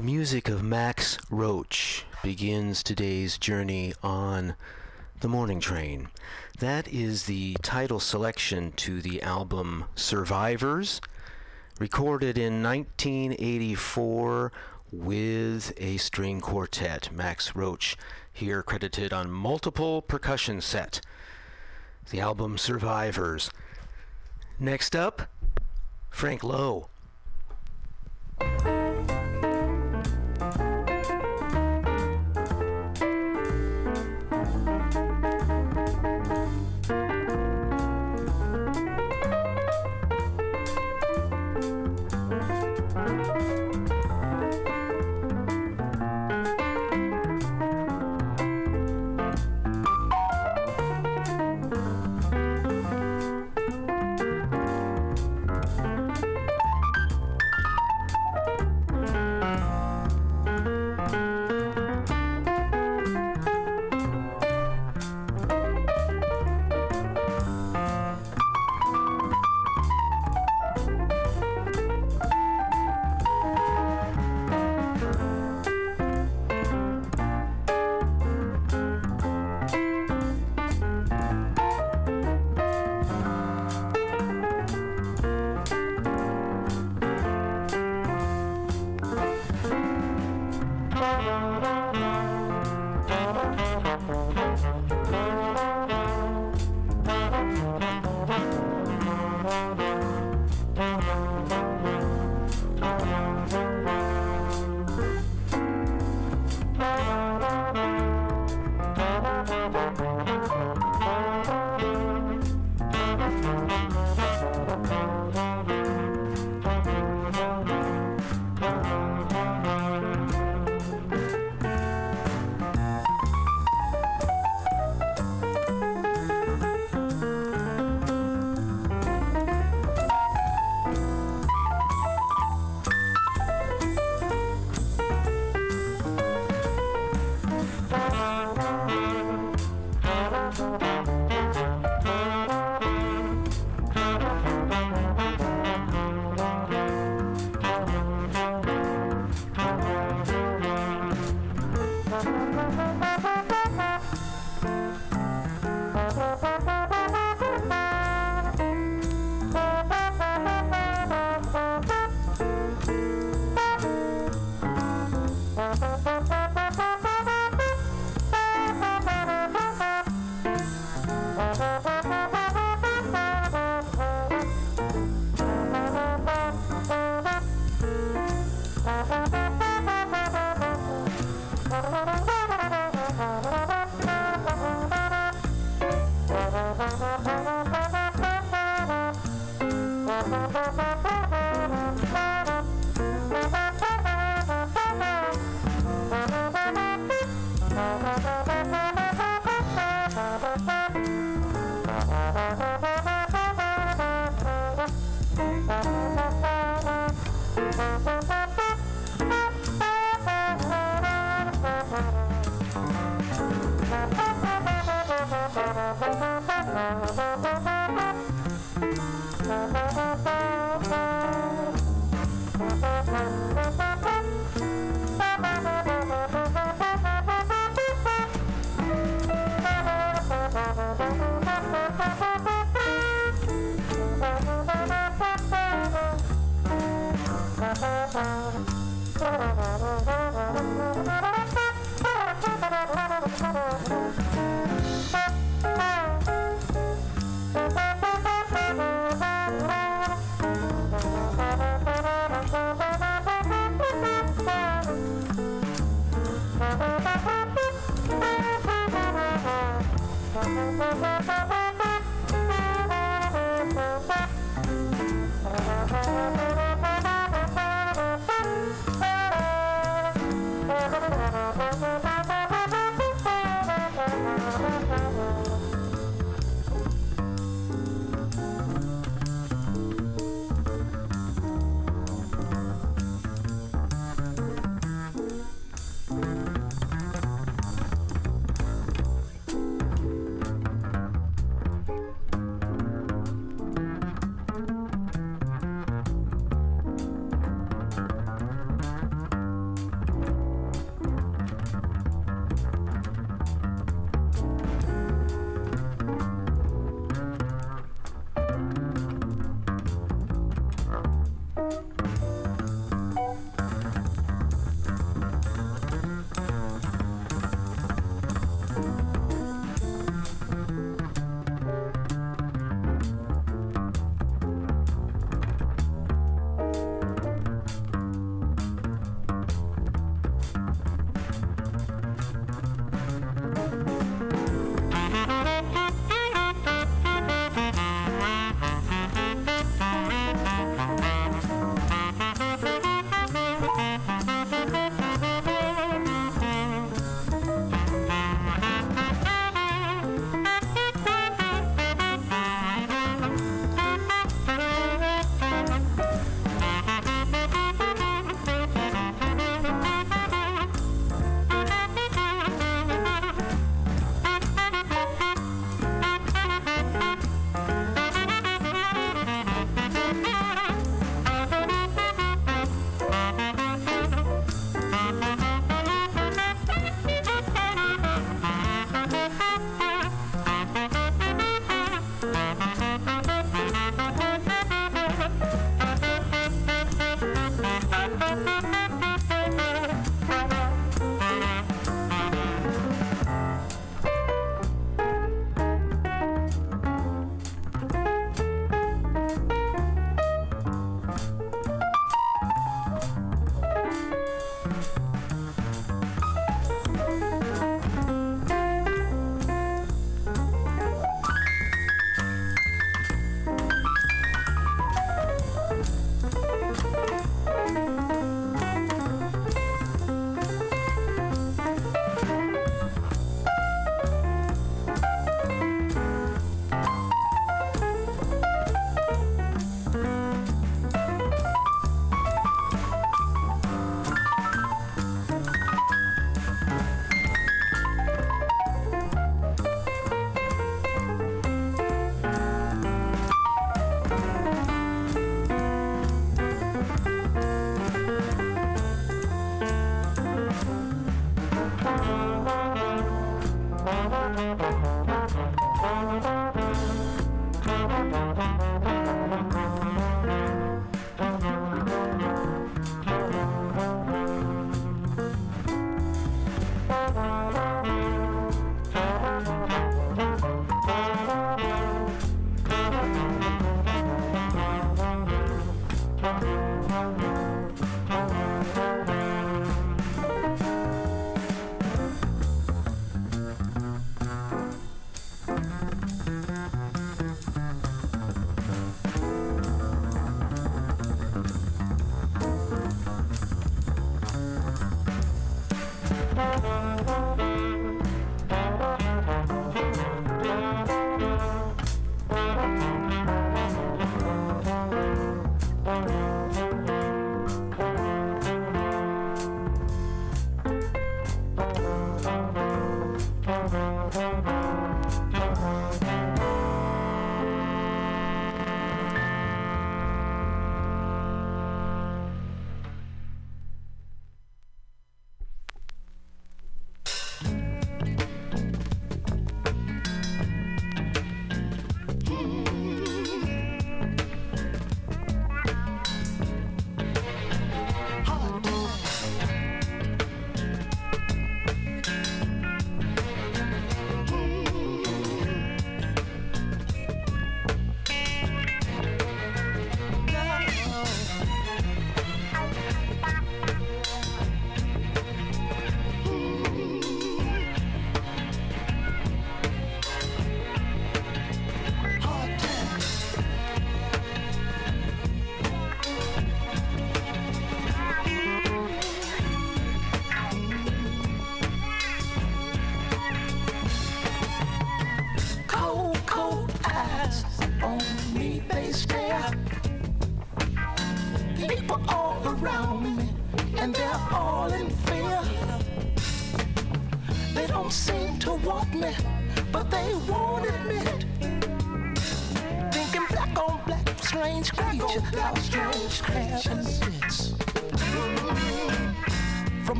The music of Max Roach begins today's journey on the morning train. That is the title selection to the album Survivors, recorded in 1984 with a string quartet. Max Roach here credited on multiple percussion set. The album Survivors. Next up, Frank Lowe.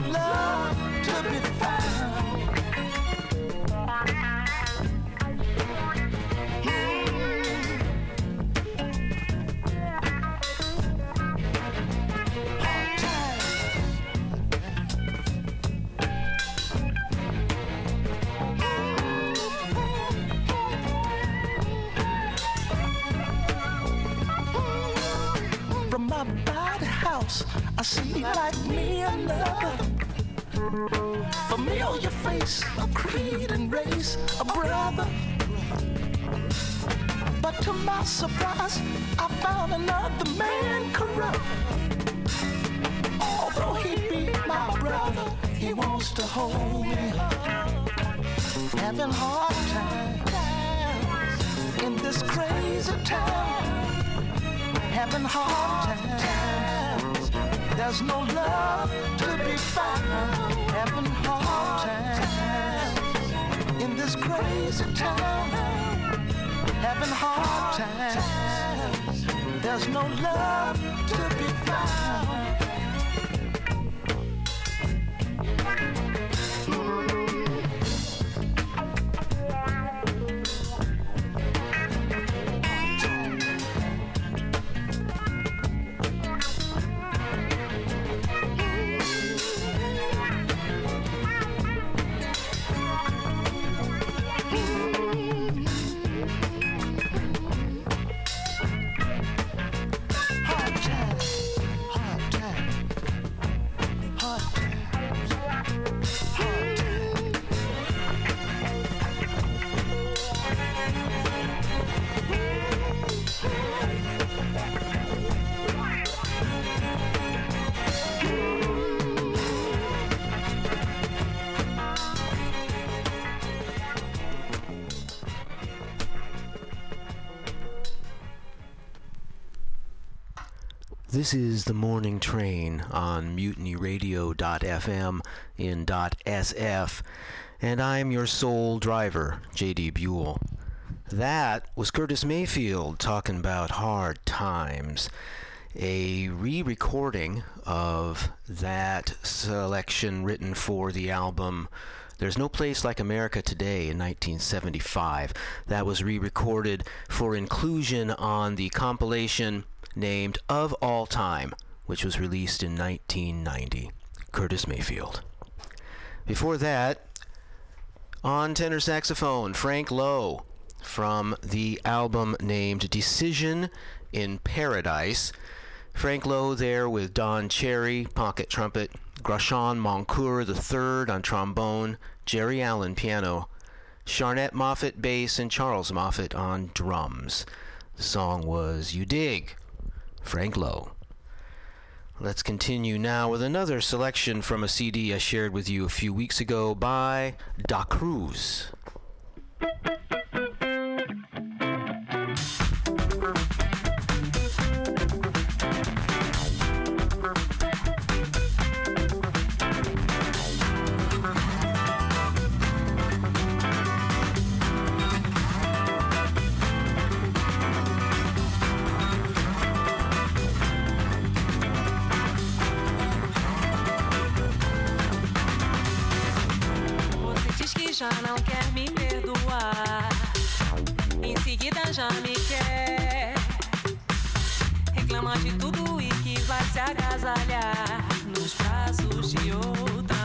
Times. Love to be found. Surprise, I found another man corrupt. Although he be my brother, he wants to hold me. Having hard times in this crazy town. Having hard times. There's no love to be found. Having hard times in this crazy town. Having hard times. There's no love This is the morning train on mutinyradio.fm in .sf, and I'm your sole driver, J.D. Buell. That was Curtis Mayfield talking about hard times. A re recording of that selection written for the album There's No Place Like America Today in 1975. That was re recorded for inclusion on the compilation named Of All Time, which was released in 1990. Curtis Mayfield. Before that, on tenor saxophone, Frank Lowe from the album named Decision in Paradise. Frank Lowe there with Don Cherry, pocket trumpet, Grachan Moncur III on trombone, Geri Allen piano, Charnett Moffett bass, and Charles Moffett on drums. The song was You Dig Frank Lowe. Let's continue now with another selection from a CD I shared with you a few weeks ago by Da Cruz. Já não quer me perdoar. Em seguida já me quer. Reclama de tudo e que vai se agasalhar nos braços de outra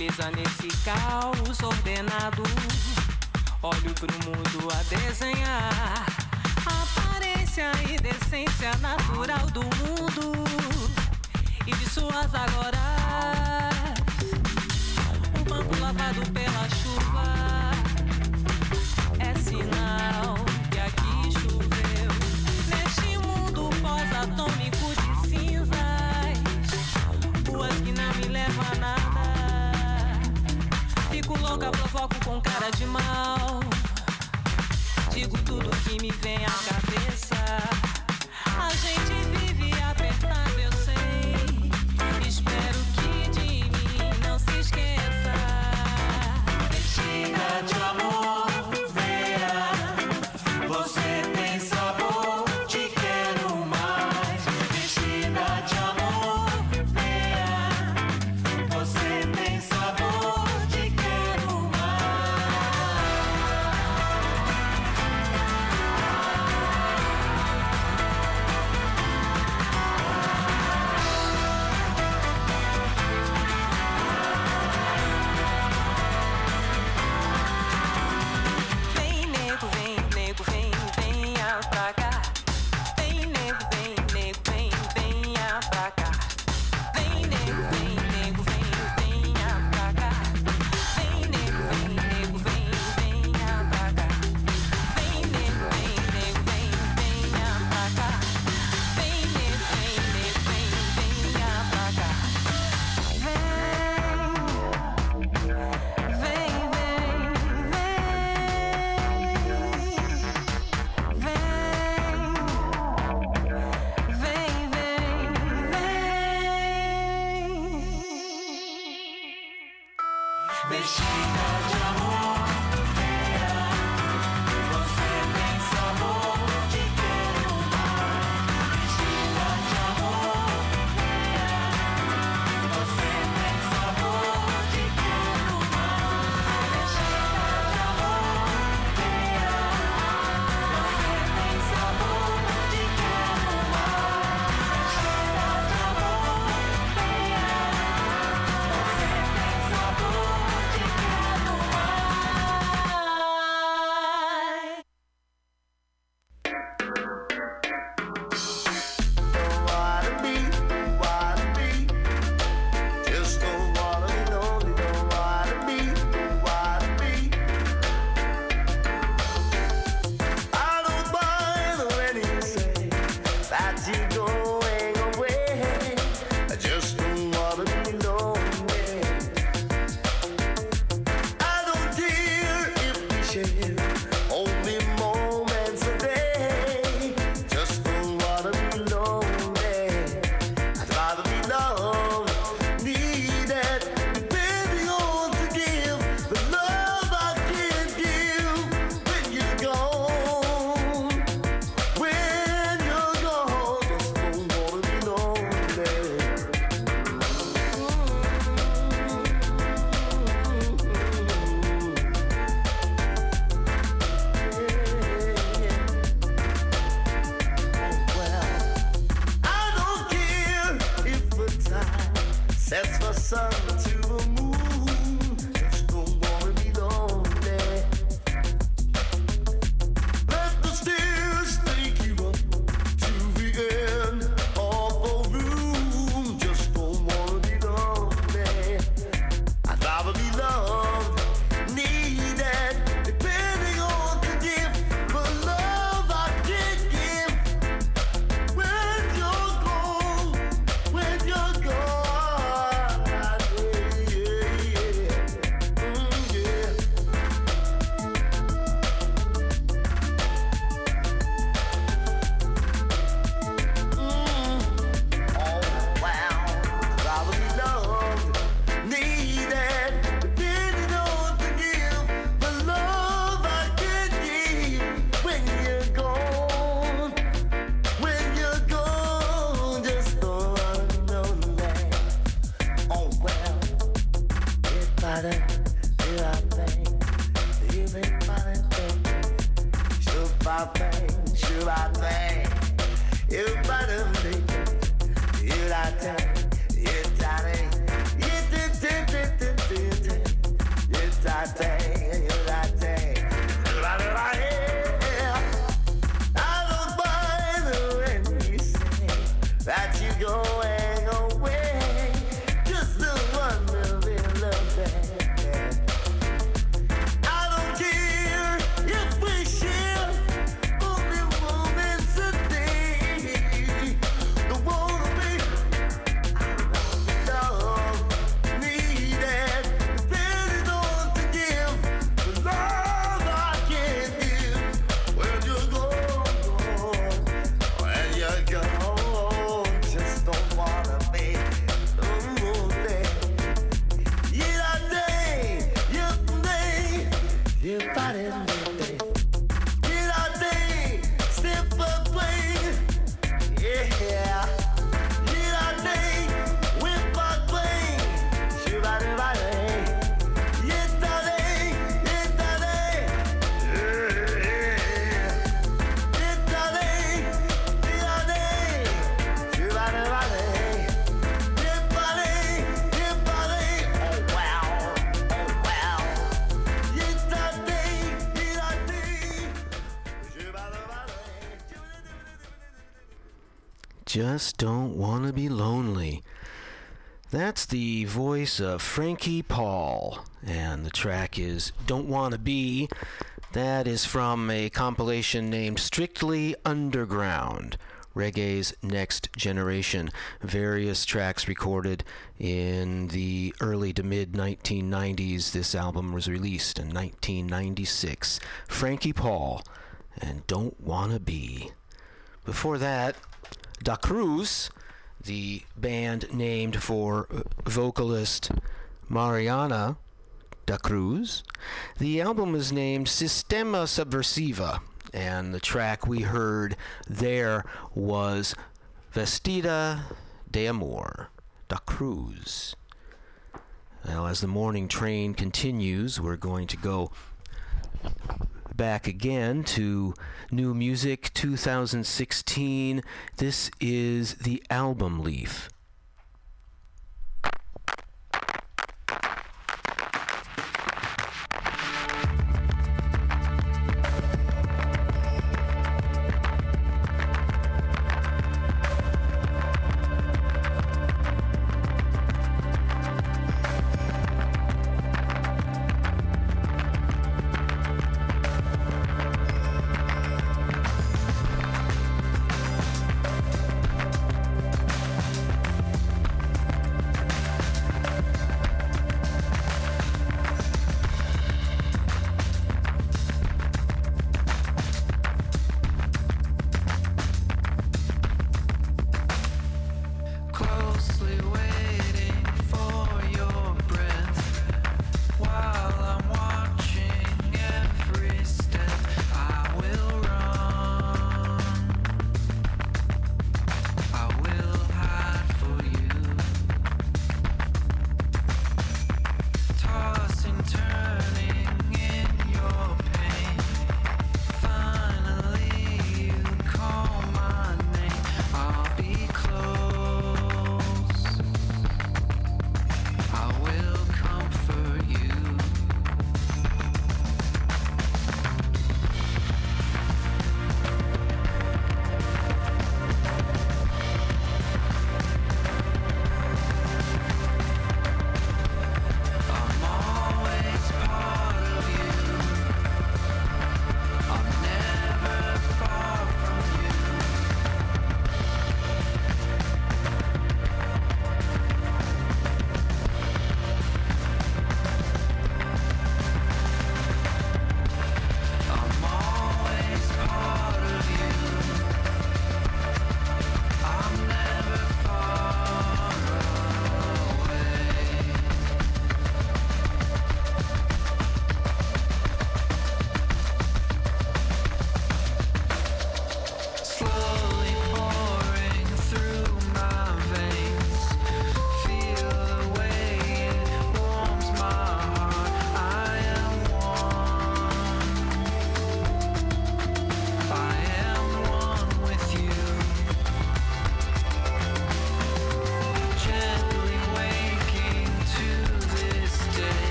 beleza nesse caos ordenado. Olho pro mundo a desenhar aparência e decência natural do mundo e de suas agora. Um banco lavado pela chuva é sinal. eu provoco com cara de mal. Digo tudo que me vem à cabeça. Just don't want to be lonely. That's the voice of Frankie Paul, and the track is Don't Wanna Be. That is from a compilation named Strictly Underground Reggae's Next Generation. Various tracks recorded in the early to mid 1990s. This album was released in 1996. Frankie Paul and Don't Wanna Be. Before that, Da Cruz, the band named for uh, vocalist Mariana da Cruz. The album is named Sistema Subversiva, and the track we heard there was Vestida de Amor, da Cruz. Well, as the morning train continues, we're going to go back again to New Music 2016. This is the album leaf.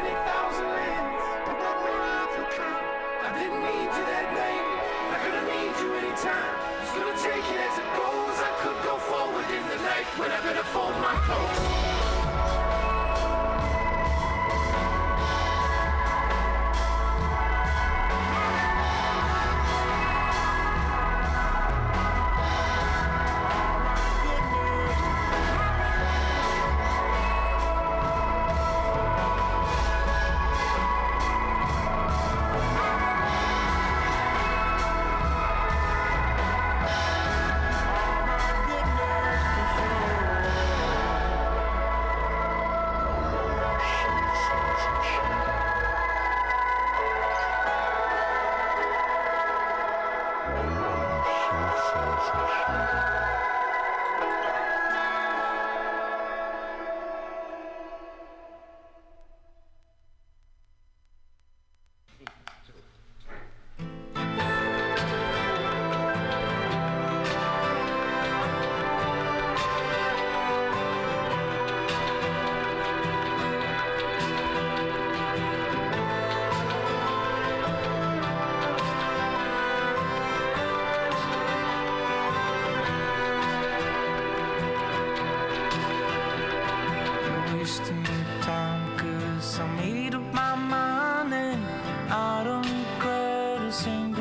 Walked regret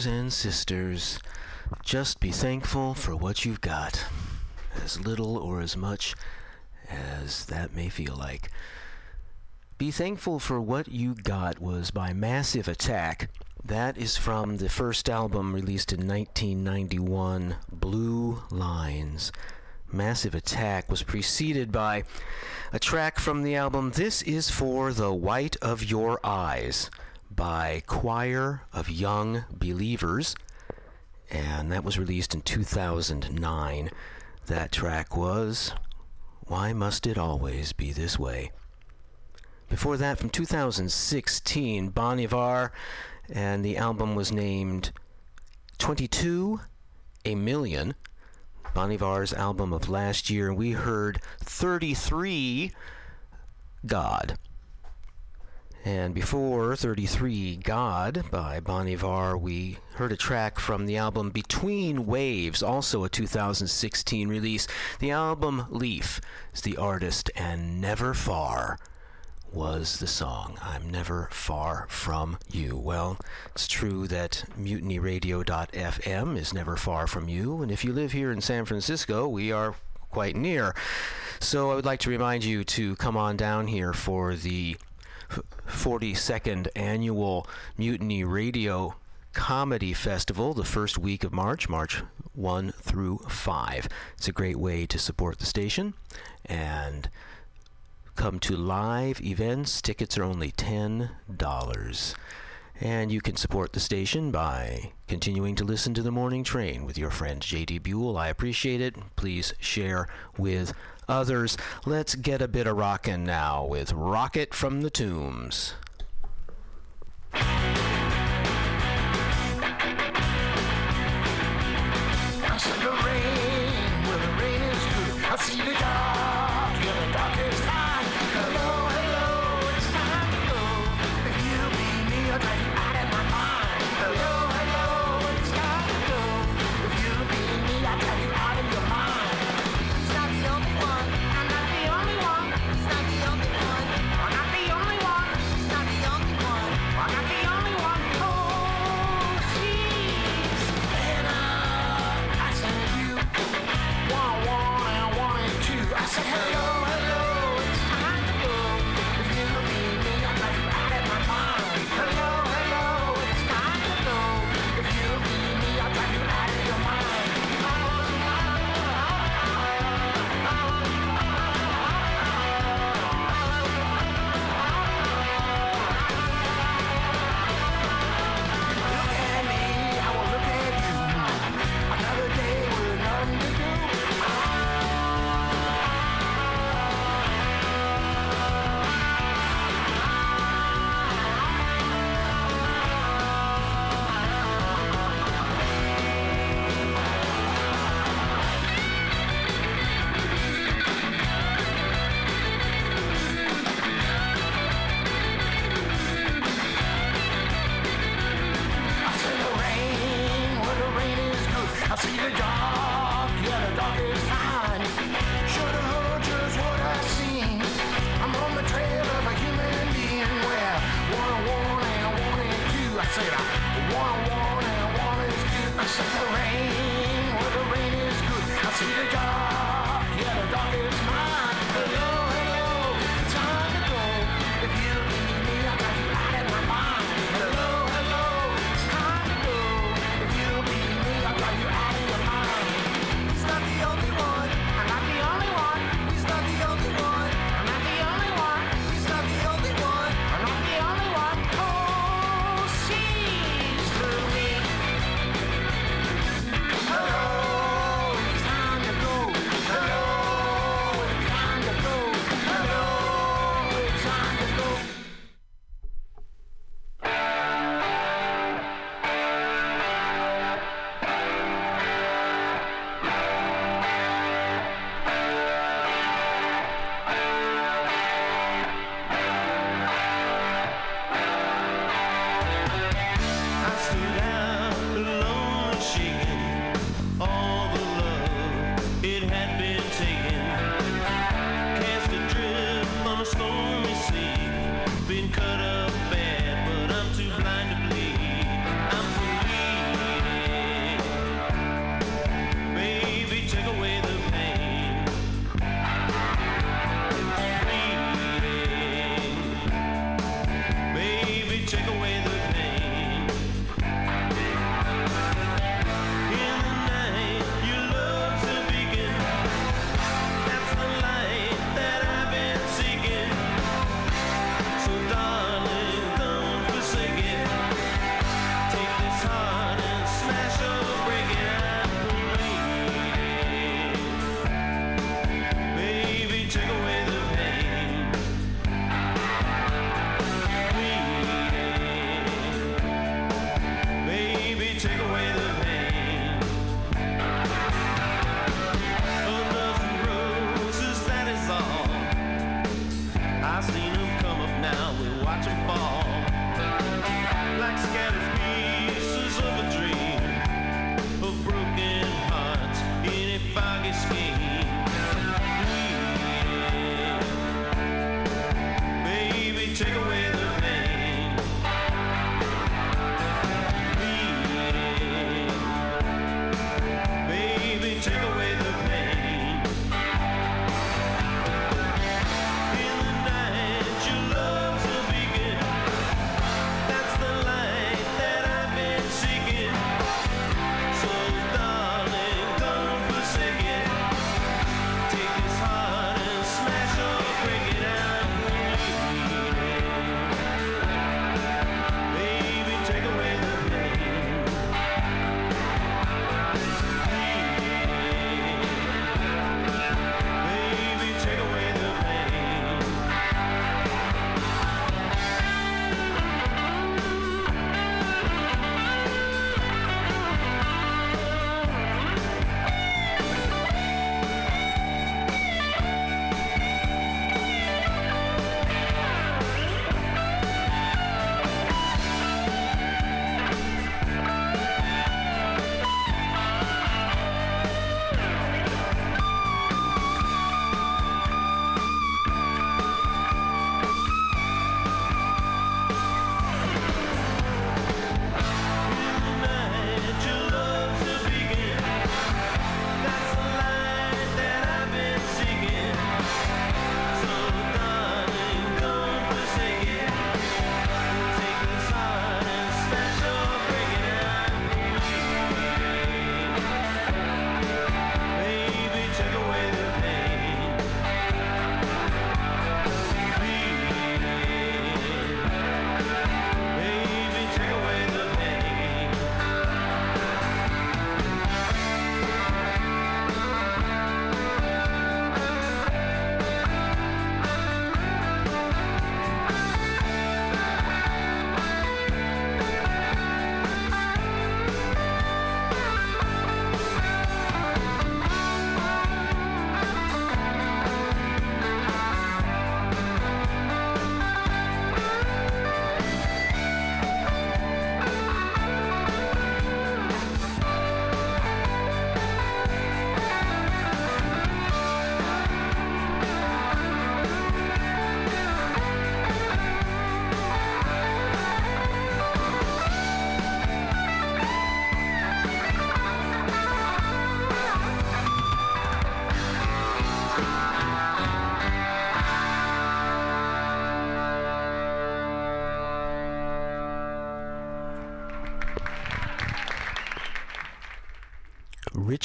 brothers and sisters, just be thankful for what you've got, as little or as much as that may feel like. Be Thankful for What You Got was by Massive Attack. That is from the first album released in 1991, Blue Lines. Massive Attack was preceded by a track from the album This Is for the White of Your Eyes by Choir of Young Believers, and that was released in 2009. That track was Why Must It Always Be This Way? Before that, from 2016, Bon Iver, and the album was named 22 A Million, Bon Iver's album of last year, and we heard 33 God. And before 33 God by Bon Iver, we heard a track from the album Between Waves, also a 2016 release. The album Leaf is the artist, and Never Far was the song. I'm never far from you. Well, it's true that mutinyradio.fm is never far from you, and if you live here in San Francisco, we are quite near. So I would like to remind you to come on down here for the 42nd annual Mutiny Radio Comedy Festival the first week of March, March 1 through 5. It's a great way to support the station and come to live events. Tickets are only $10. And you can support the station by continuing to listen to The Morning Train with your friend JD Buell. I appreciate it. Please share with others. Let's get a bit of rockin' now with Rocket from the Tombs.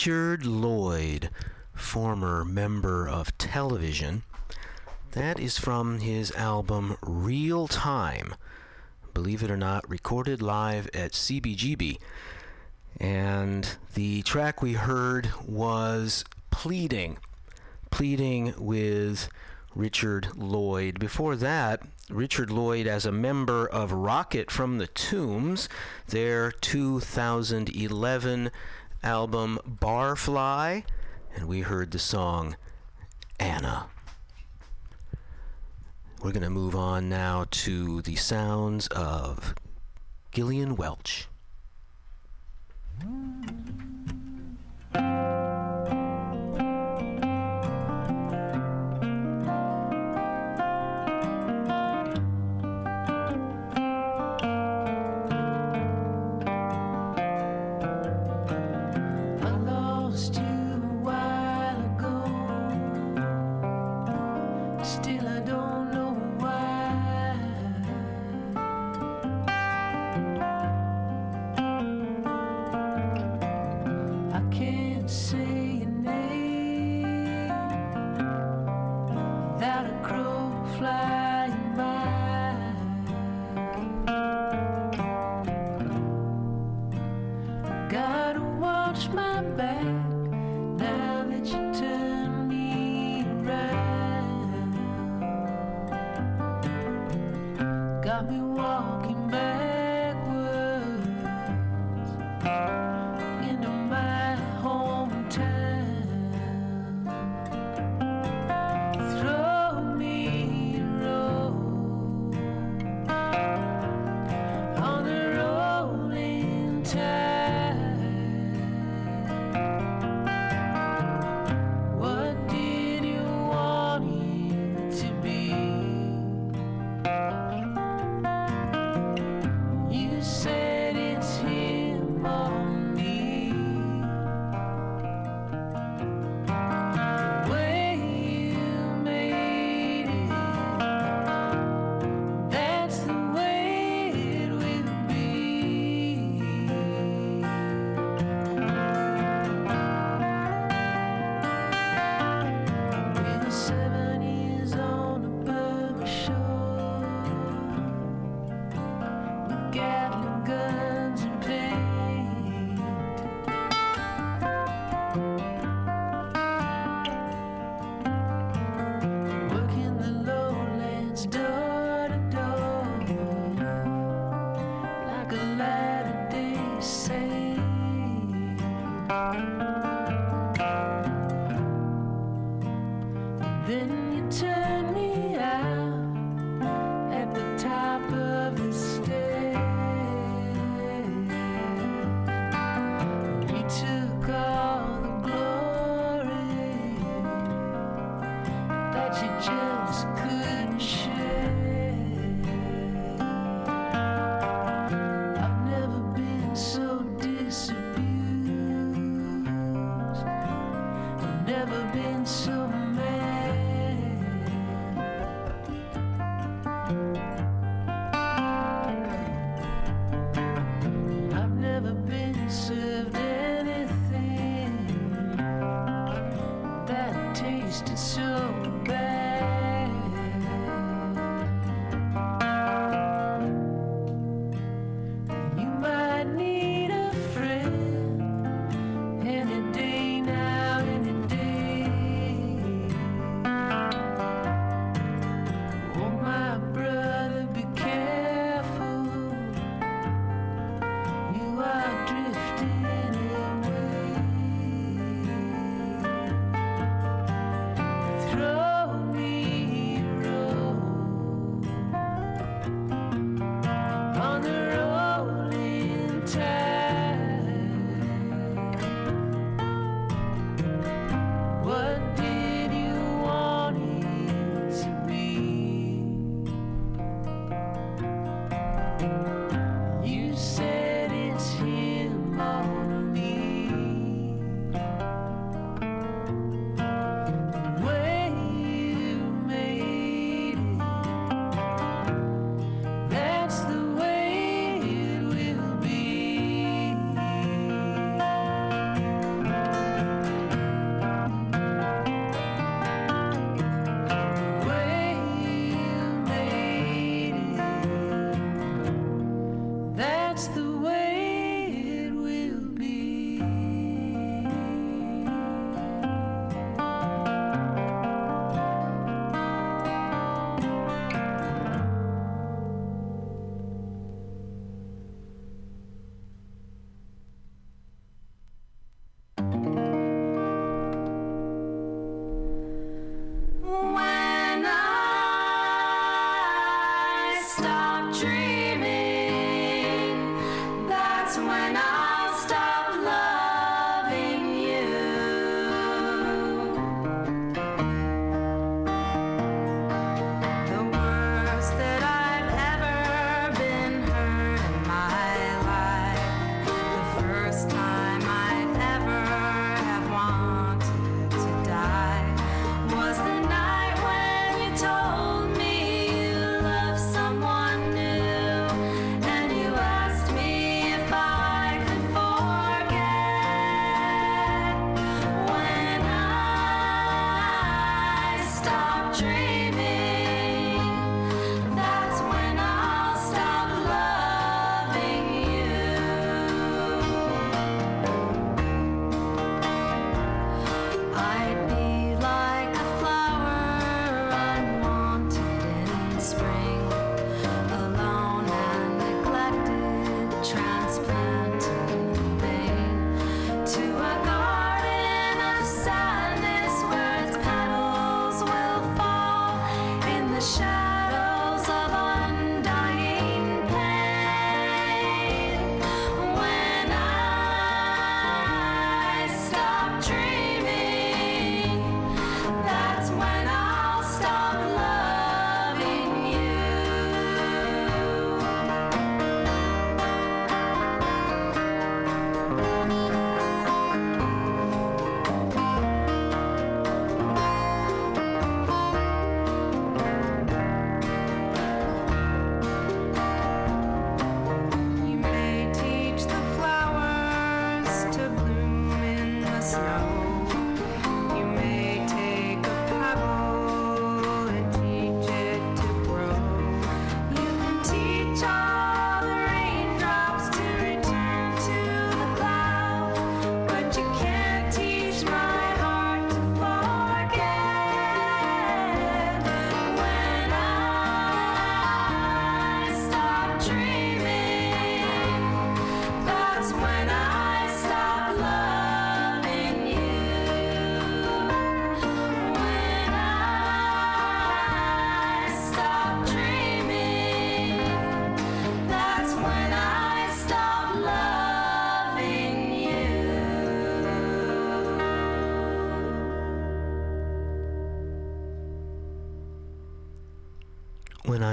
Richard Lloyd, former member of television. That is from his album Real Time. Believe it or not, recorded live at CBGB. And the track we heard was Pleading. Pleading with Richard Lloyd. Before that, Richard Lloyd as a member of Rocket from the Tombs, their 2011 album Barfly, and we heard the song Anna. We're going to move on now to the sounds of Gillian Welch. I Got me walking backwards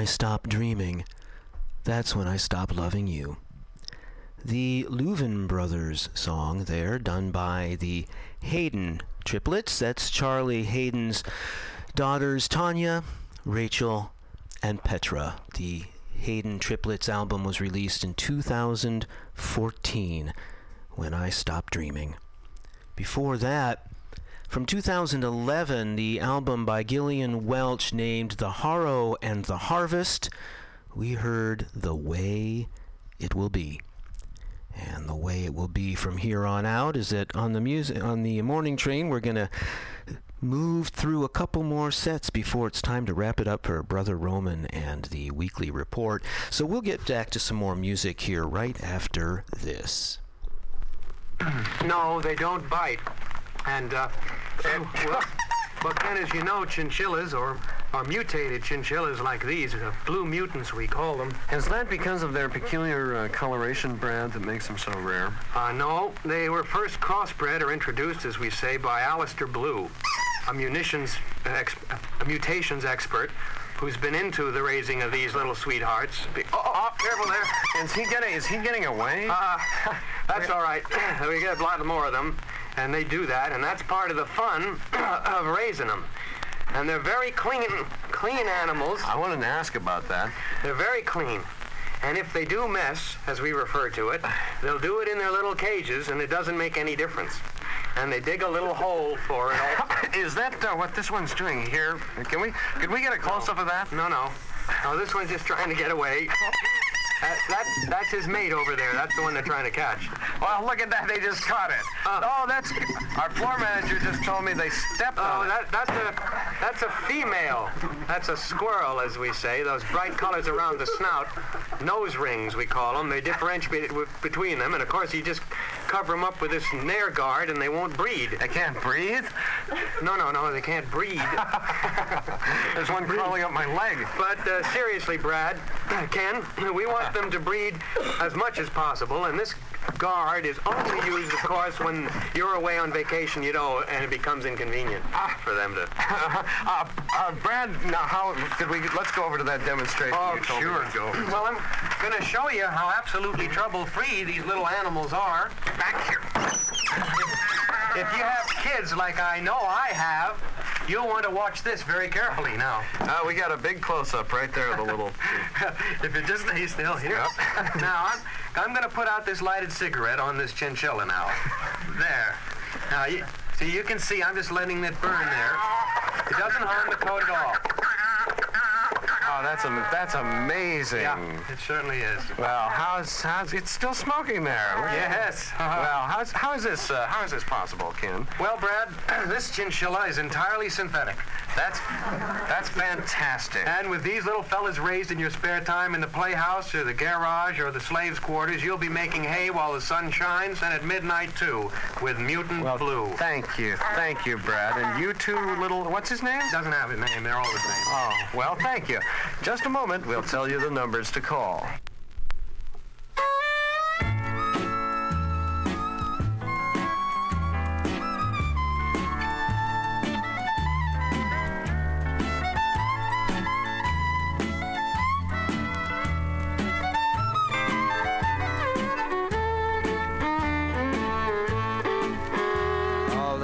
I stop dreaming, that's when I stop loving you. The Louvin Brothers song there, done by the Haden triplets. That's Charlie Haden's daughters, Tanya, Rachel, and Petra. The Hayden triplets album was released in 2014, When I Stop Dreaming. Before that, from 2011, the album by Gillian Welch named The Harrow and the Harvest, we heard The Way It Will Be. And the way it will be from here on out is that on the music on the morning train we're going to move through a couple more sets before it's time to wrap it up for Brother Roman and the weekly report. So we'll get back to some more music here right after this. No, they don't bite. And, uh, and, well, but then, as you know, chinchillas, or, or mutated chinchillas like these, uh, blue mutants we call them. Is that because of their peculiar uh, coloration, Brad, that makes them so rare? Uh, no, they were first crossbred or introduced, as we say, by Alistair Blue, a munitions, ex- a mutations expert who's been into the raising of these little sweethearts. Be- oh, oh, oh, careful there. Is he getting? Is he getting away? Uh, that's all right. we get a lot more of them, and they do that, and that's part of the fun of raising them. And they're very clean, clean animals. I wanted to ask about that. They're very clean. And if they do mess, as we refer to it, they'll do it in their little cages, and it doesn't make any difference. And they dig a little hole for it. Is that uh, what this one's doing here? Can we? Could we get a close up of that? No, no. No, this one's just trying to get away. That, that, that's his mate over there. That's the one they're trying to catch. Well, look at that. They just caught it. Uh. oh, that's our floor manager just told me they stepped Oh, on it. that, that's a that's a female. That's a squirrel, as we say. Those bright colors around the snout, nose rings we call them. They differentiate between them, and of course you just cover them up with this nair guard, and they won't breed. They can't breathe. No, no, no, they can't breed. There's one crawling up my leg. But uh, seriously, Brad, Ken, we want them to breed as much as possible, and this guard is only used, of course, when you're away on vacation, you know, and it becomes inconvenient for them to. uh, uh, Brad, now how could we? Let's go over to that demonstration. Oh, sure. Go. Well, I'm going to show you how absolutely trouble-free these little animals are. Back here. If you have kids like I know I have, you'll want to watch this very carefully now. Uh, we got a big close-up right there of the little. if you just stay still here. now, I'm, I'm going to put out this lighted cigarette on this chinchilla now. There. Now, you, see, you can see I'm just letting it burn there. It doesn't harm the coat at all. Oh, that's am- that's amazing. Yeah, it certainly is. Well, how's how's it's still smoking there? Yes. Well, how's how is this uh, how is this possible, Ken? Well, Brad, this chinchilla is entirely synthetic. That's that's fantastic. And with these little fellas raised in your spare time in the playhouse or the garage or the slaves' quarters, you'll be making hay while the sun shines and at midnight, too, with mutant Well, blue. Thank you, thank you, Brad. And you two little what's his name? Doesn't have a name. They're all the same. Oh, well, thank you. Just a moment, we'll tell you the numbers to call.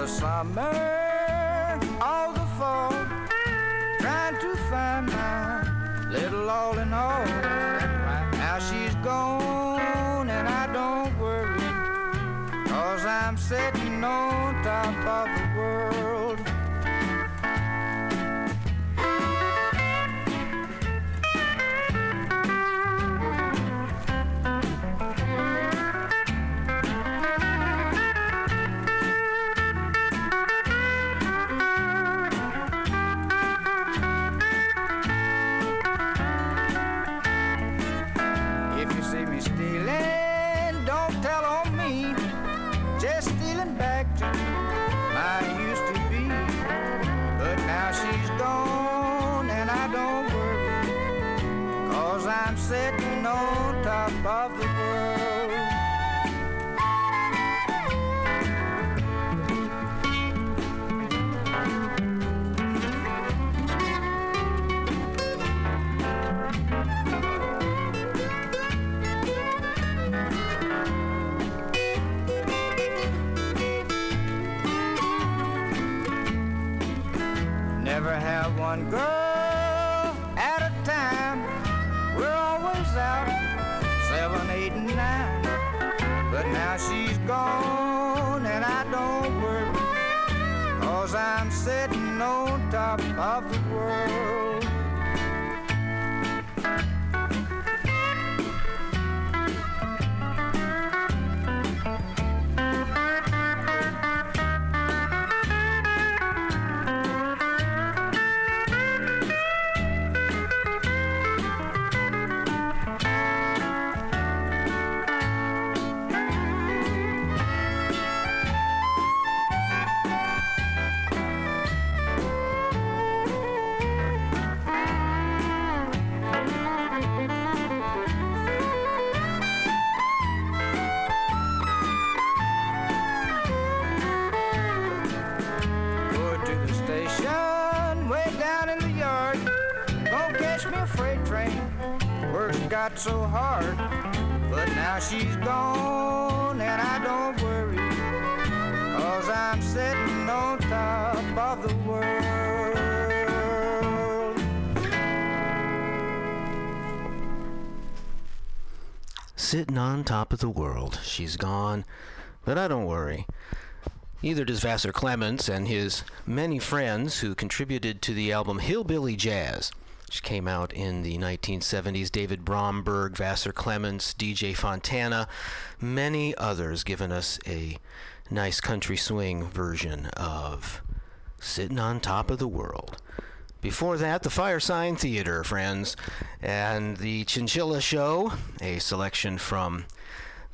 Summer, all the fall, trying to find my little all in all. Now she's gone and I don't worry, cause I'm sitting on top of the world. Sitting on top of the world. She's gone, but I don't worry. Neither does Vassar Clements and his many friends who contributed to the album Hillbilly Jazz. which came out in the 1970s. David Bromberg, Vassar Clements, DJ Fontana, many others giving us a nice country swing version of Sitting on Top of the World. Before that, the Firesign Theatre, friends, and the Chinchilla Show, a selection from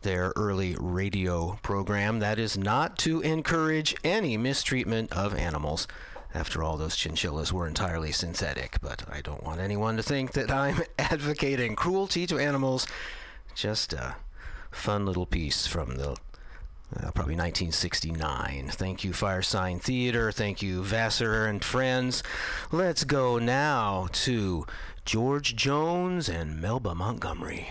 their early radio program that is not to encourage any mistreatment of animals. After all, those chinchillas were entirely synthetic, but I don't want anyone to think that I'm advocating cruelty to animals. Just a fun little piece from the uh, probably 1969. Thank you, Firesign Theatre. Thank you, Vassar and friends. Let's go now to George Jones and Melba Montgomery.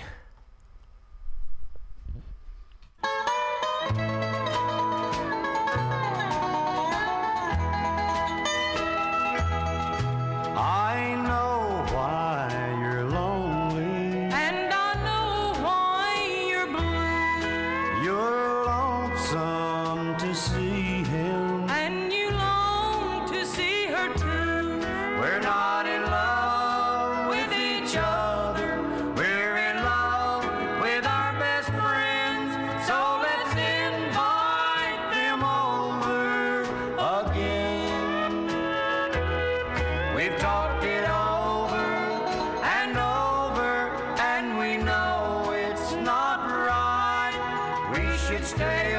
Should stay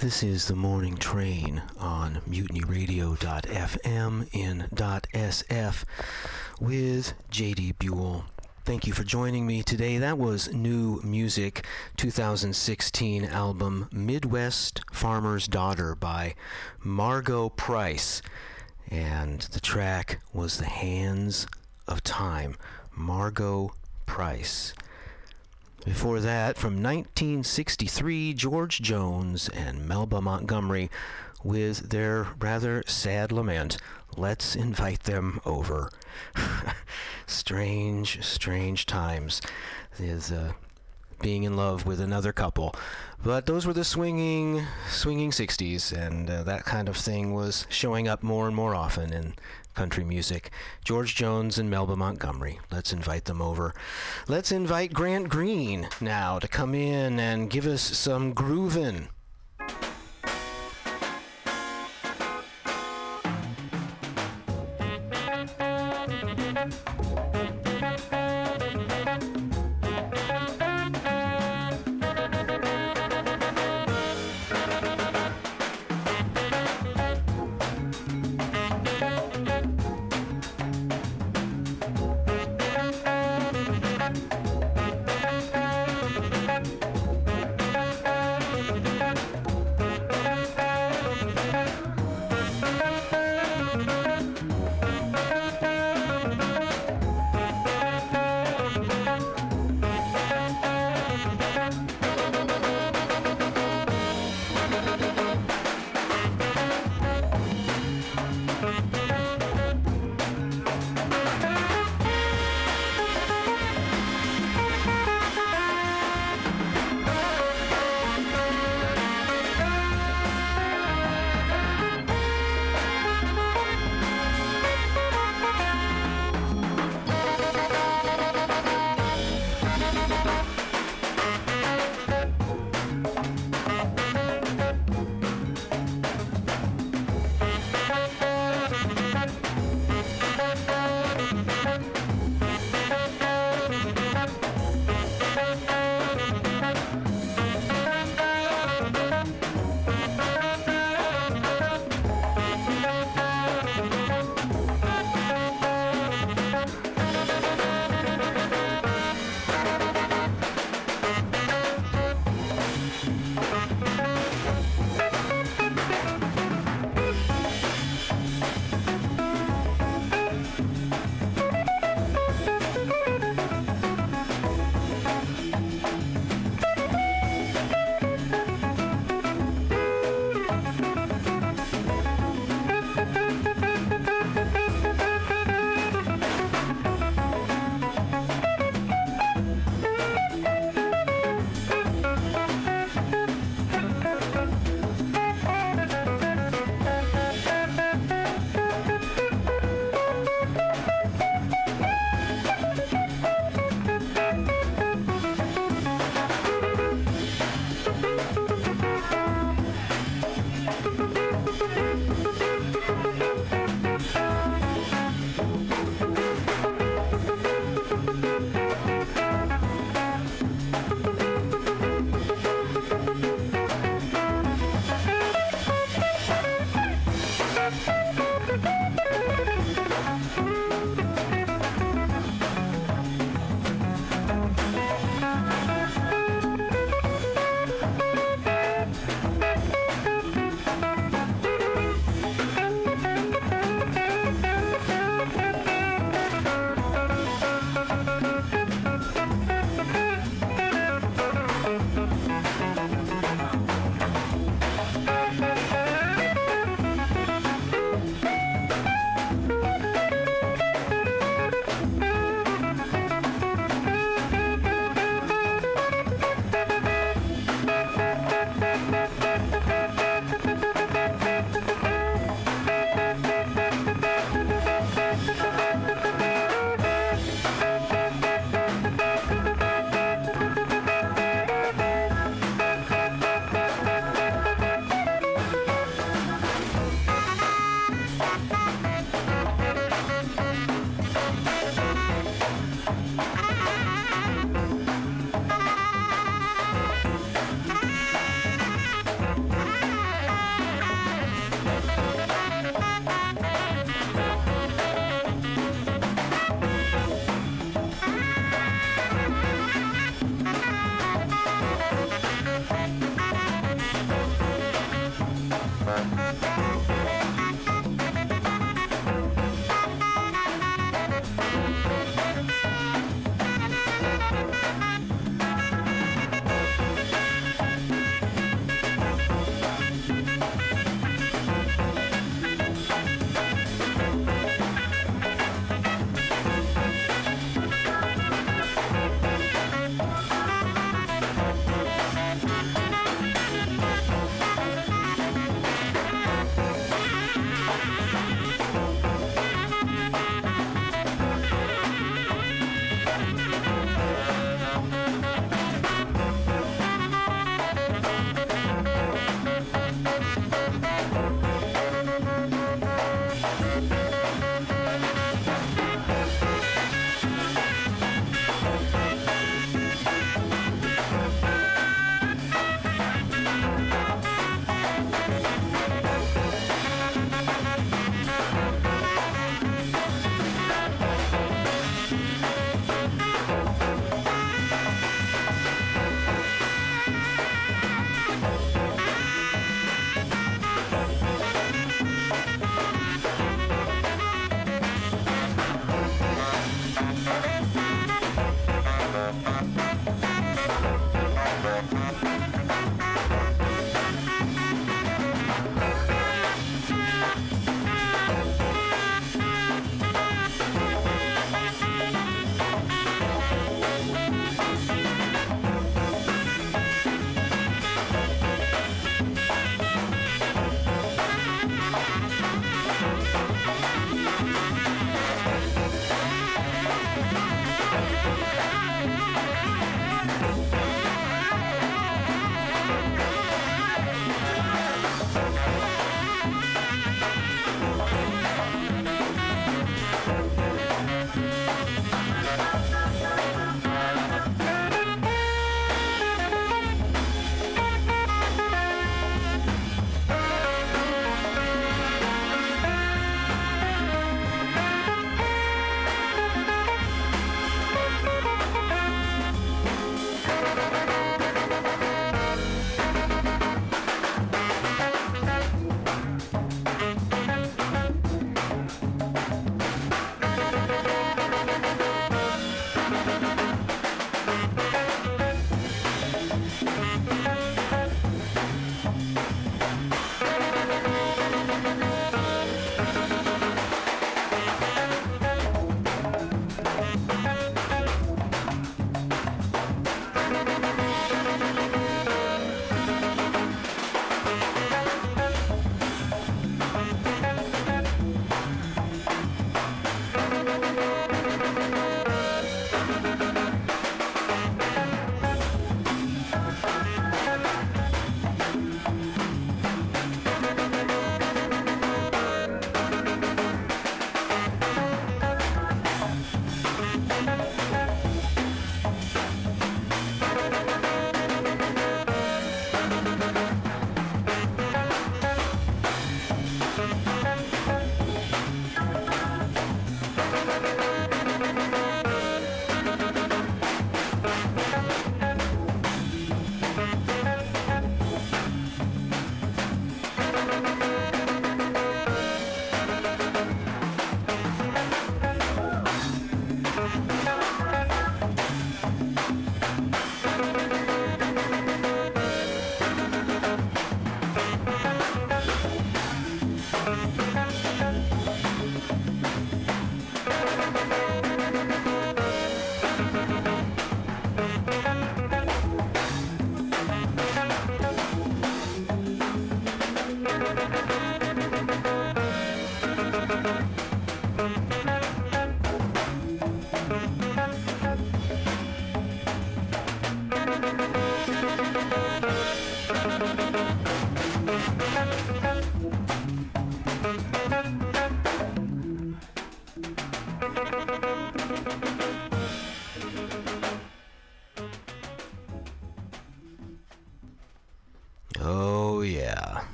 This is the morning train on mutinyradio.fm in .sf with JD Buell. Thank you for joining me today. That was New Music 2016 album Midwest Farmer's Daughter by Margo Price. And the track was The Hands of Time, Margo Price. Before that, from 1963, George Jones and Melba Montgomery with their rather sad lament, Let's Invite Them Over. strange, strange times. Is, uh, being in love with another couple. But those were the swinging, swinging 60s, and uh, that kind of thing was showing up more and more often in country music. George Jones and Melba Montgomery. Let's invite them over. Let's invite Grant Green now to come in and give us some groovin'.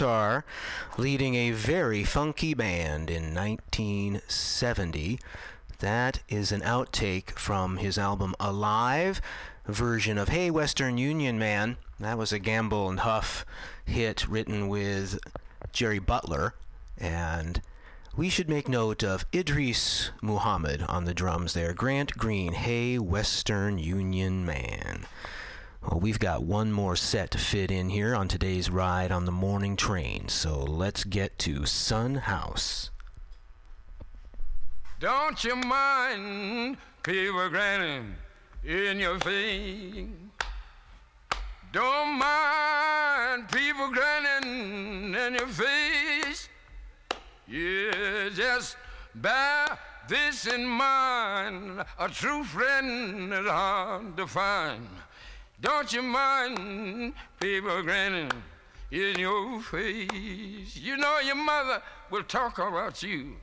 Guitar, leading a very funky band in 1970. That is an outtake from his album Alive, version of Hey Western Union Man. That was a Gamble and Huff hit written with Jerry Butler. And we should make note of Idris Muhammad on the drums there. Grant Green, Hey Western Union Man. Well, we've got one more set to fit in here on today's ride on the morning train, so let's get to Son House. Don't you mind people grinning in your face? Don't mind people grinning in your face. Yeah, just bear this in mind. A true friend is hard to find. Don't you mind people grinning in your face? You know your mother will talk about you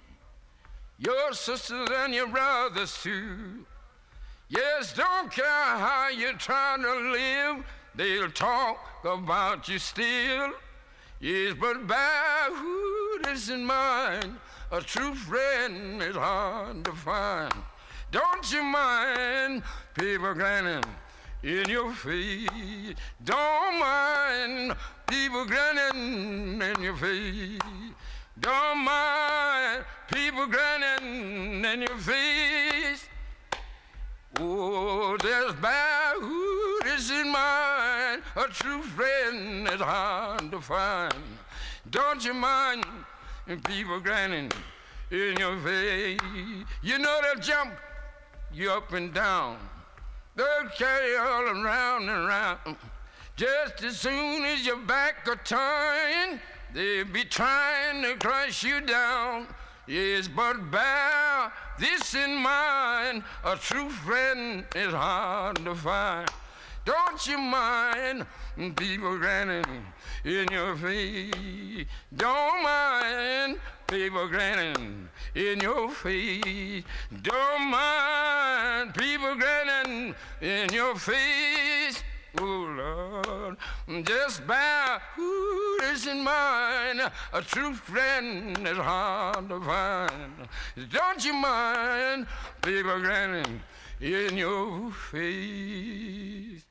your sisters and your brothers too. Yes, don't care how you're trying to live, they'll talk about you still. Yes, but bear who isn't mind, a true friend is hard to find. Don't you mind people grinning in your face? Don't mind people grinning in your face. Don't mind people grinning in your face. Oh, there's bad who is in mind. A true friend is hard to find. Don't you mind people grinning in your face? You know they'll jump you up and down. They'll carry all around and around. Just as soon as your back are turned, they'll be trying to crush you down. Yes, but bear this in mind, a true friend is hard to find. Don't you mind people grinning in your face? Don't mind people grinning in your face. Don't mind people grinning in your face. Oh Lord, just bear who is in mind. A true friend is hard to find. Don't you mind people grinning in your face?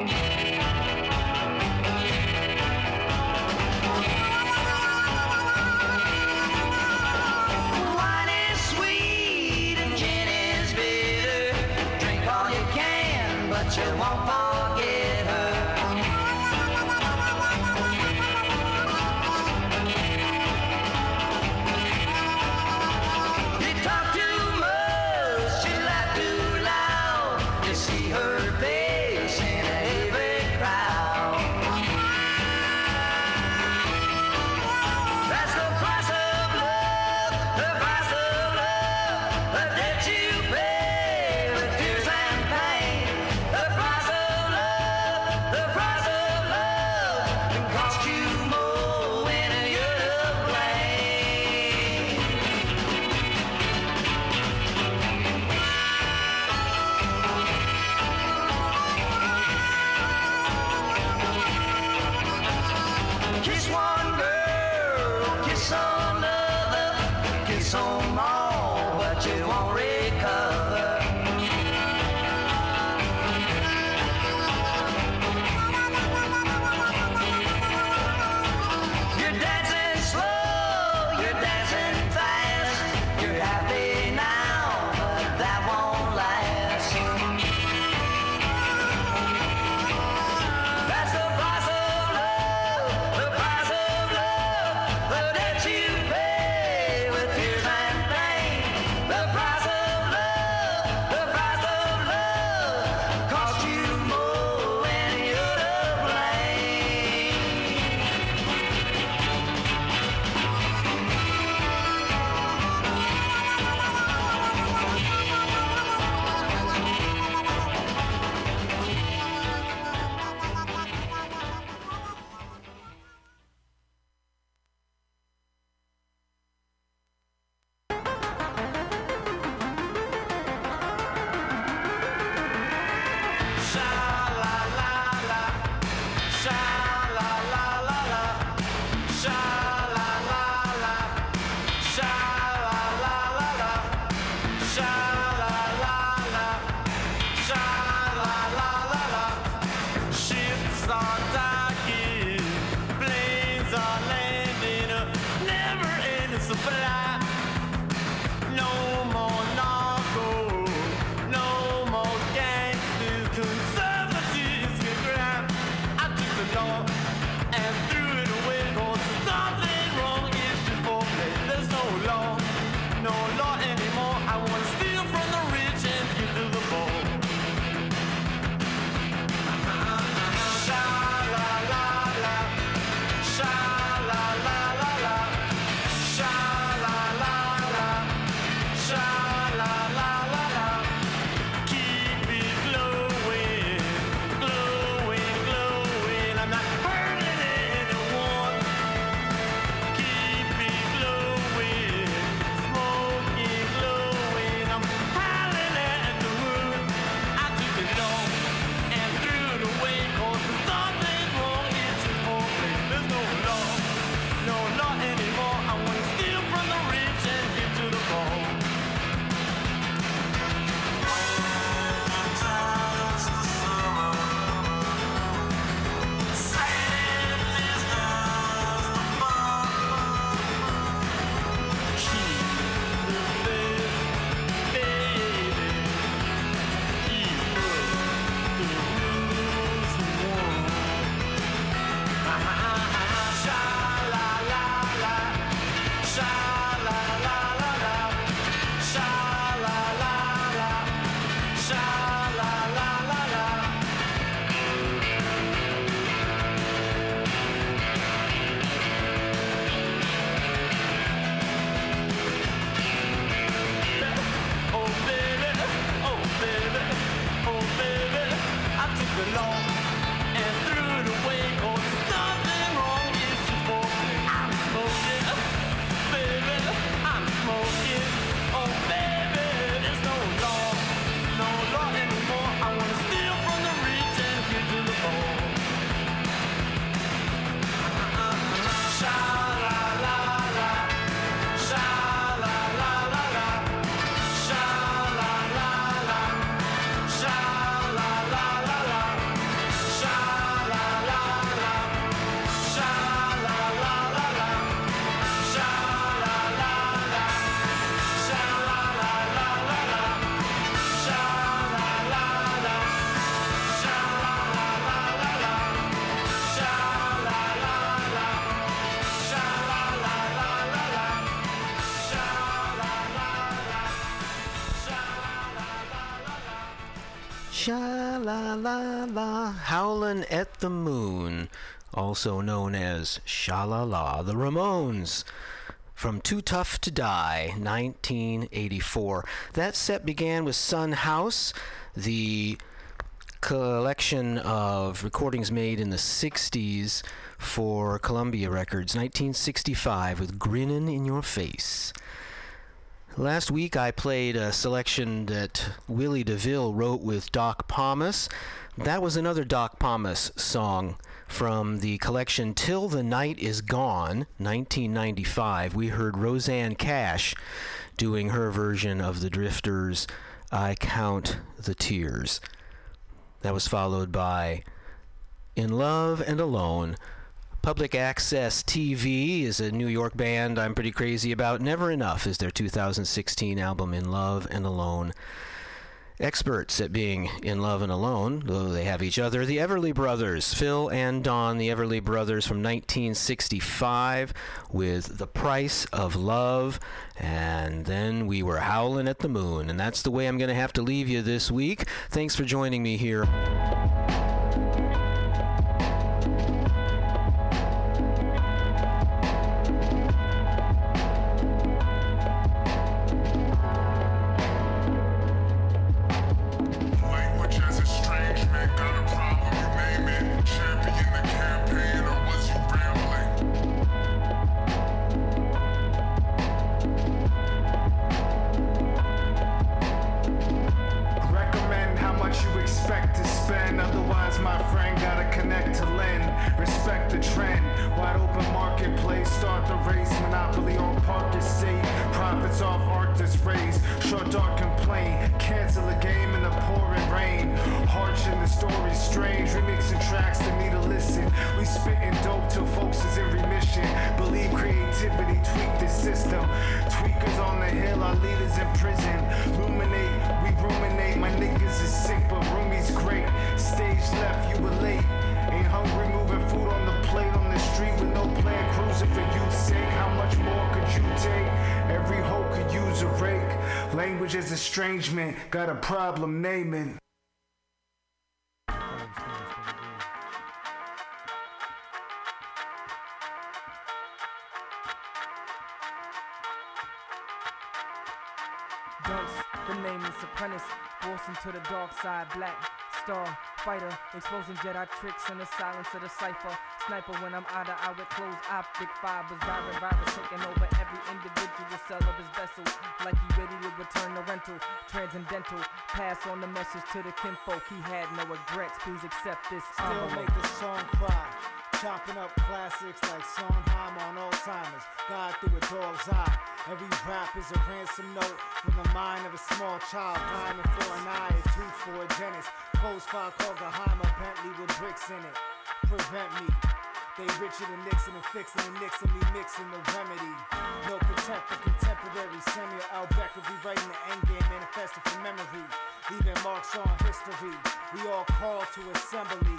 Wine la la la, howlin' at the moon, also known as Sha la la, the Ramones. From Too Tough to Die, 1984. That set began with Son House, the collection of recordings made in the 60s for Columbia Records, 1965, with Grinnin' in Your Face. Last week I played a selection that Willie DeVille wrote with Doc Pomus. That was another Doc Pomus song from the collection Till the Night Is Gone, 1995. We heard Rosanne Cash doing her version of the Drifters' I Count the Tears. That was followed by In Love and Alone. Public Access TV is a New York band I'm pretty crazy about. Never Enough is their 2016 album In Love and Alone. Experts at being in love and alone, though they have each other, the Everly Brothers, Phil and Don, the Everly Brothers from 1965 with The Price of Love, and then we were howling at the moon. And that's the way I'm going to have to leave you this week. Thanks for joining me here. Raise. Short dark complain. Cancel a game in the pouring rain. Harsh in the story strange. Remixing tracks that need to listen. We spitting dope till folks is in remission. Believe creativity. Tweak the system. Tweakers on the hill. Our leaders in prison. Luminate. We ruminate. My niggas is sick, but roomie's great. Stage left, you were late. Ain't hungry, moving food on the plate on the street with no plan. Cruising for youth's sake. How much more could you take? Every hoe could use a rake. Language is estrangement. Got a problem naming. Dunks, the apprentice, forced into the dark side, black star fighter, exposing Jedi tricks in the silence of the cipher. Sniper when I'm out of eye with closed optic fibers, virus, virus taking over every individual cell of his vessel, like he ready to return the rental. Transcendental, pass on the message to the kinfolk. He had no regrets. Please accept this. Still make the song cry. Chopping up classics like Sondheim on Alzheimer's. God through a dog's eye. Every rap is a ransom note from the mind of a small child. Diamond for an eye, a tooth for a dentist. Post file called Geheimer Bentley with bricks in it. Prevent me. They richer than Nixon and fixing and Nixon me mixing the remedy. No contempt for contemporary. Samuel L. Beckett rewriting the endgame manifesto from memory. Leaving marks on history. We all call to assembly.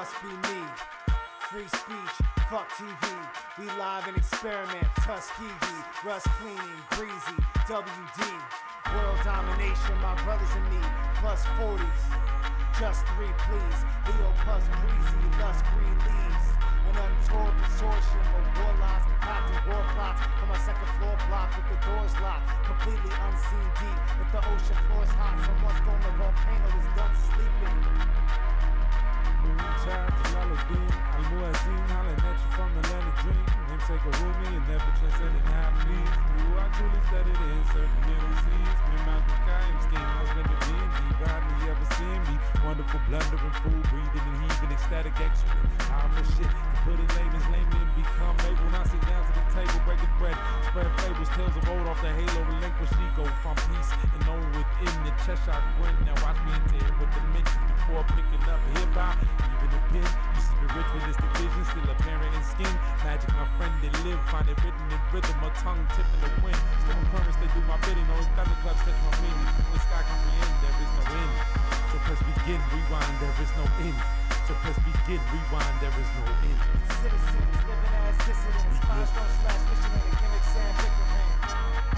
Must be me. Free speech, fuck TV. We live and experiment. Tuskegee, rust cleaning, breezy, WD. World domination, my brothers and me. Plus 40s. Just three, please. Leo plus breezy, less green leaves. An untoward consortium of warlocks concocting war plots from my second floor block with the doors locked. Completely unseen deep. If the ocean floor is hot, someone's going the volcano is done sleeping. Moonchild, hollering at you from the land of of Rumi and never. You are truly in certain ever seen me. Wonderful, blundering fool, breathing and heaving, ecstatic, shit. Put become able. I sit down to the table, breaking bread, tales of old off the halo, relinquish ego from peace and within the Cheshire grin. Now watch me in with dimensions before picking up hip hop. Even a pen, used to be ritualistic vision, still apparent in skin. Magic, my friend, they live, find it written in rhythm, a tongue tipping the wind. Storm currents, they do my bidding. Only thunderclaps catch my. When the sky comprehend, there is no end. So press begin, rewind, there is no end. So press begin, rewind, there is no end. Citizens living as dissidents. Five star slash mission and a gimmick bickering.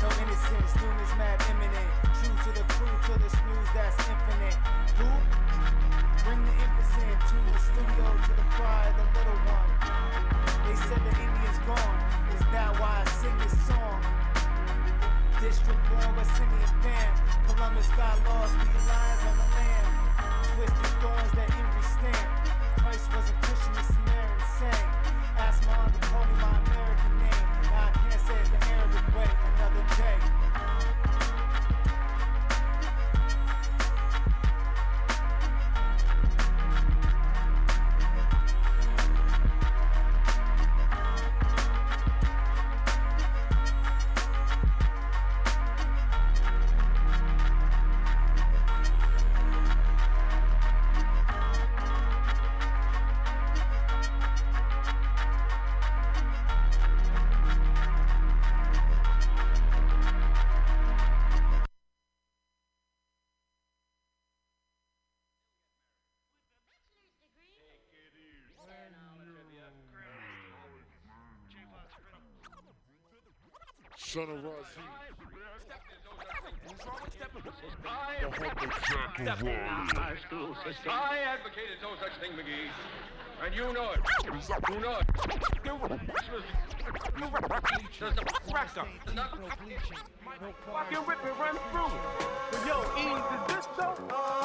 No innocence, doom is mad imminent. True to the crew, Bring the infants in to the studio to the cry of the little one. They said the Indian's gone. Is that why I sing this song? District born West Indian fam. Columbus got lost, we lions on the land. Twisted thorns that Henry stamped. Christ was a Christian, the Samaritan sang. Ask my uncle Cody, my American Son of Razi. I I advocated no such thing, McGee. And you know it. You know it. There's a rectum. Fucking rip and run through. Yo, Ease, is this though?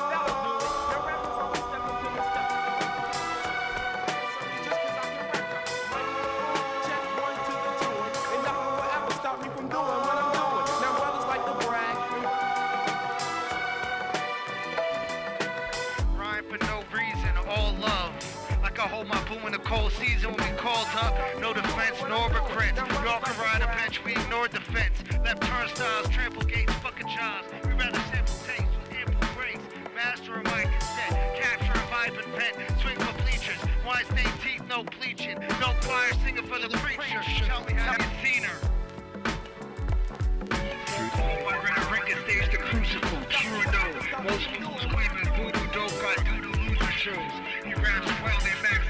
That'll do it. Your rappers always step to the step. I hold my boo in the cold season when we called up. No defense, nor regrets. Y'all can ride a bench, we ignore defense. Left turnstiles, trample gates, fucking jobs. We rather sample taste with ample breaks. Master of my cassette, capture a vibe and pen. Swing for bleachers, wine stained teeth, no bleaching. No choir singing for the preacher. Tell me how you seen her. My Renner stage the crucible, Trudeau. Most fools claiming voodoo dope got doodoo loser shows. He raps well, they maxed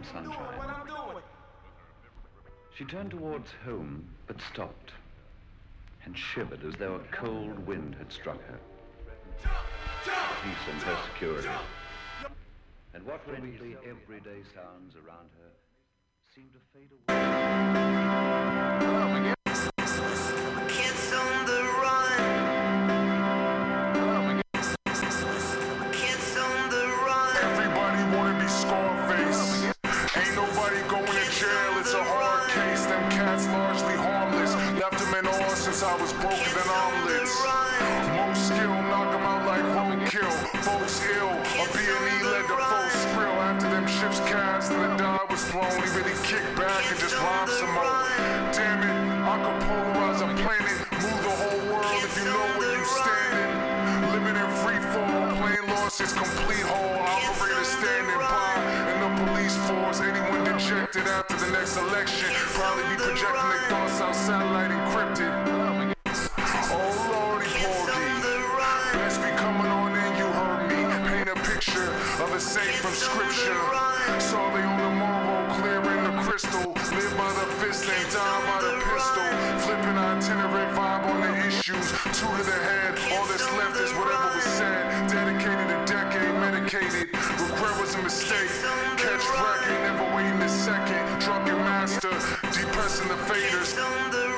warm sunshine. She turned towards home, but stopped, and shivered as though a cold wind had struck her. Peace and her security. And what friendly, everyday sounds around her seemed to fade away. why don't we really kick back and just rhyme some more? Damn it, I could polarize a planet, move the whole world if you know where you're standing. Living in free fall, plane loss is complete whole. Operator standing by, and the police force. Anyone dejected after the next election, probably be projecting their thoughts out satellite encrypted. Oh from scripture. Two to the head, all that's left is whatever was said. Dedicated a decade, medicated. Regret was a mistake. Catch wreck, never waiting a second. Drunken master, depressing the faders.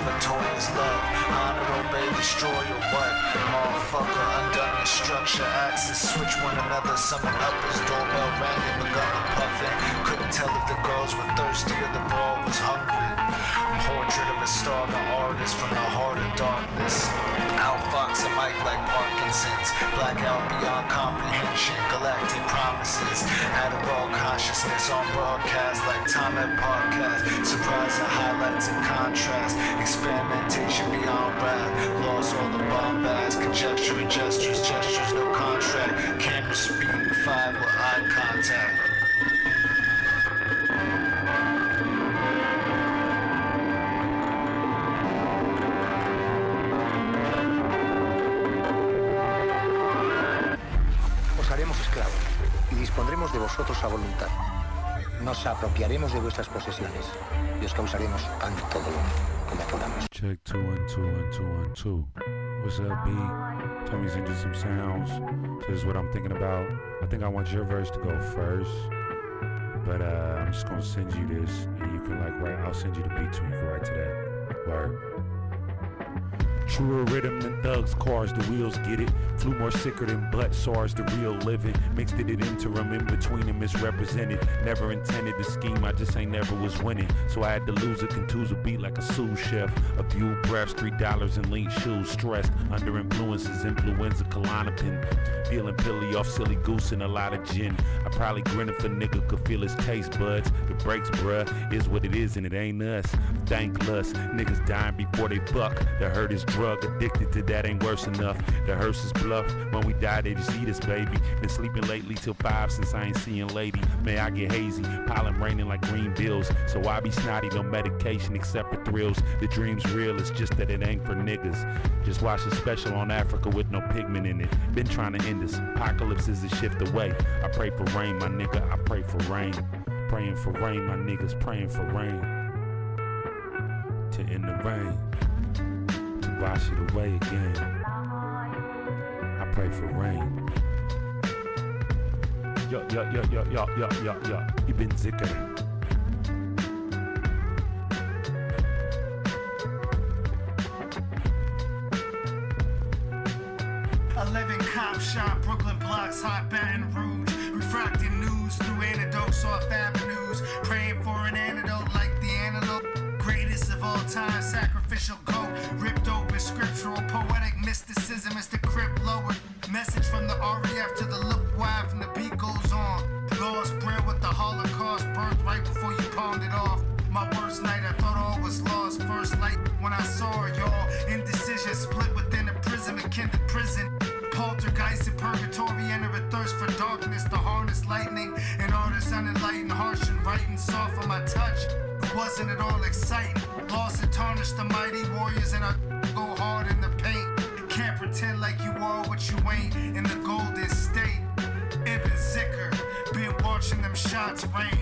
Is love. Honor, obey, destroy or what? Motherfucker, undone the structure, axes switch one another. Summon up as doorbell rang and begun to puffin'. Couldn't tell if the girls were thirsty or the ball was hungry. Portrait of a starving artist from the heart of darkness. Outfox a mic like Parkinson's. Blackout beyond comprehension. Galactic promises. Adderall consciousness on broadcast like time at podcast. Surprise and highlights and contrast. Apropiaremos de vuestras posesiones y os causaremos tanto dolor como podamos. Check two one two one two one two. What's up, B? Send you some sounds. This is what I'm thinking about. I think I want your verse to go first. But uh, I'm just gonna send you this and you can like write I'll send you the beat so you can write to that. Word. Truer rhythm than thugs, cars, the wheels get it. Flew more sicker than butt SARS, the real living. Mixed it in interim, in between and misrepresented. Never intended to scheme, I just ain't never was winning. So I had to lose a contuser beat like a sous chef. A few breaths, three dollars in lean shoes. Stressed, under influences, influenza, Klonopin. Feeling pilly off silly goose and a lot of gin. I probably grin if a nigga could feel his taste buds. The breaks, bruh, is what it is and it ain't us. Thankless, niggas dying before they fuck. The hurt is drug addicted to that ain't worse enough. The hearse is bluff. When we die, they just eat us, baby. Been sleeping lately till five since I ain't seeing lady. May I get hazy, pollen raining like green bills. So I be snotty, no medication except for thrills. The dream's real, it's just that it ain't for niggas. Just watch a special on Africa with no pigment in it. Been trying to end this. Apocalypse is a shift away. I pray for rain, my nigga. I pray for rain. Praying for rain, my niggas. Praying for rain. To end the rain. Wash it away again. I pray for rain. Yo, yo, yo, yo, yo, yo, yo, yo. Ibn Zikr. Living Cop shop, Brooklyn blocks, hot Baton Rouge. Refracting news through antidotes off avenues. Praying for an antidote like the antelope. Greatest of all time, sacrificial goat. Ripped open scriptural, poetic mysticism is the crypt lower. Message from the RAF to the Luftwaffe, and the beat goes on. Lost bread with the Holocaust, birth right before you pawned it off. My worst night, I thought all was lost. First light when I saw y'all. Indecision split within a prism, prison. Poltergeist in purgatory, enter a thirst for darkness. The harness lightning, and all artists unenlightened, harsh and writing soft on my touch. It Wasn't it all exciting? Lost and tarnished the mighty warriors, and I go hard in the paint. Can't pretend like you are what you ain't in the golden state. Ibn Zikr, been watching them shots rain.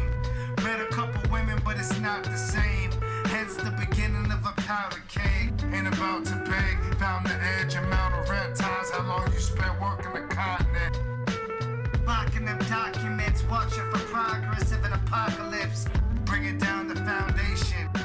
Met a couple women, but it's not the same. Hence the beginning of a powder keg. Ain't about to beg. Found the edge, amount of reptiles. How long you spent working the continent? Locking them documents, watching for progress of an apocalypse. Bringing down the foundation.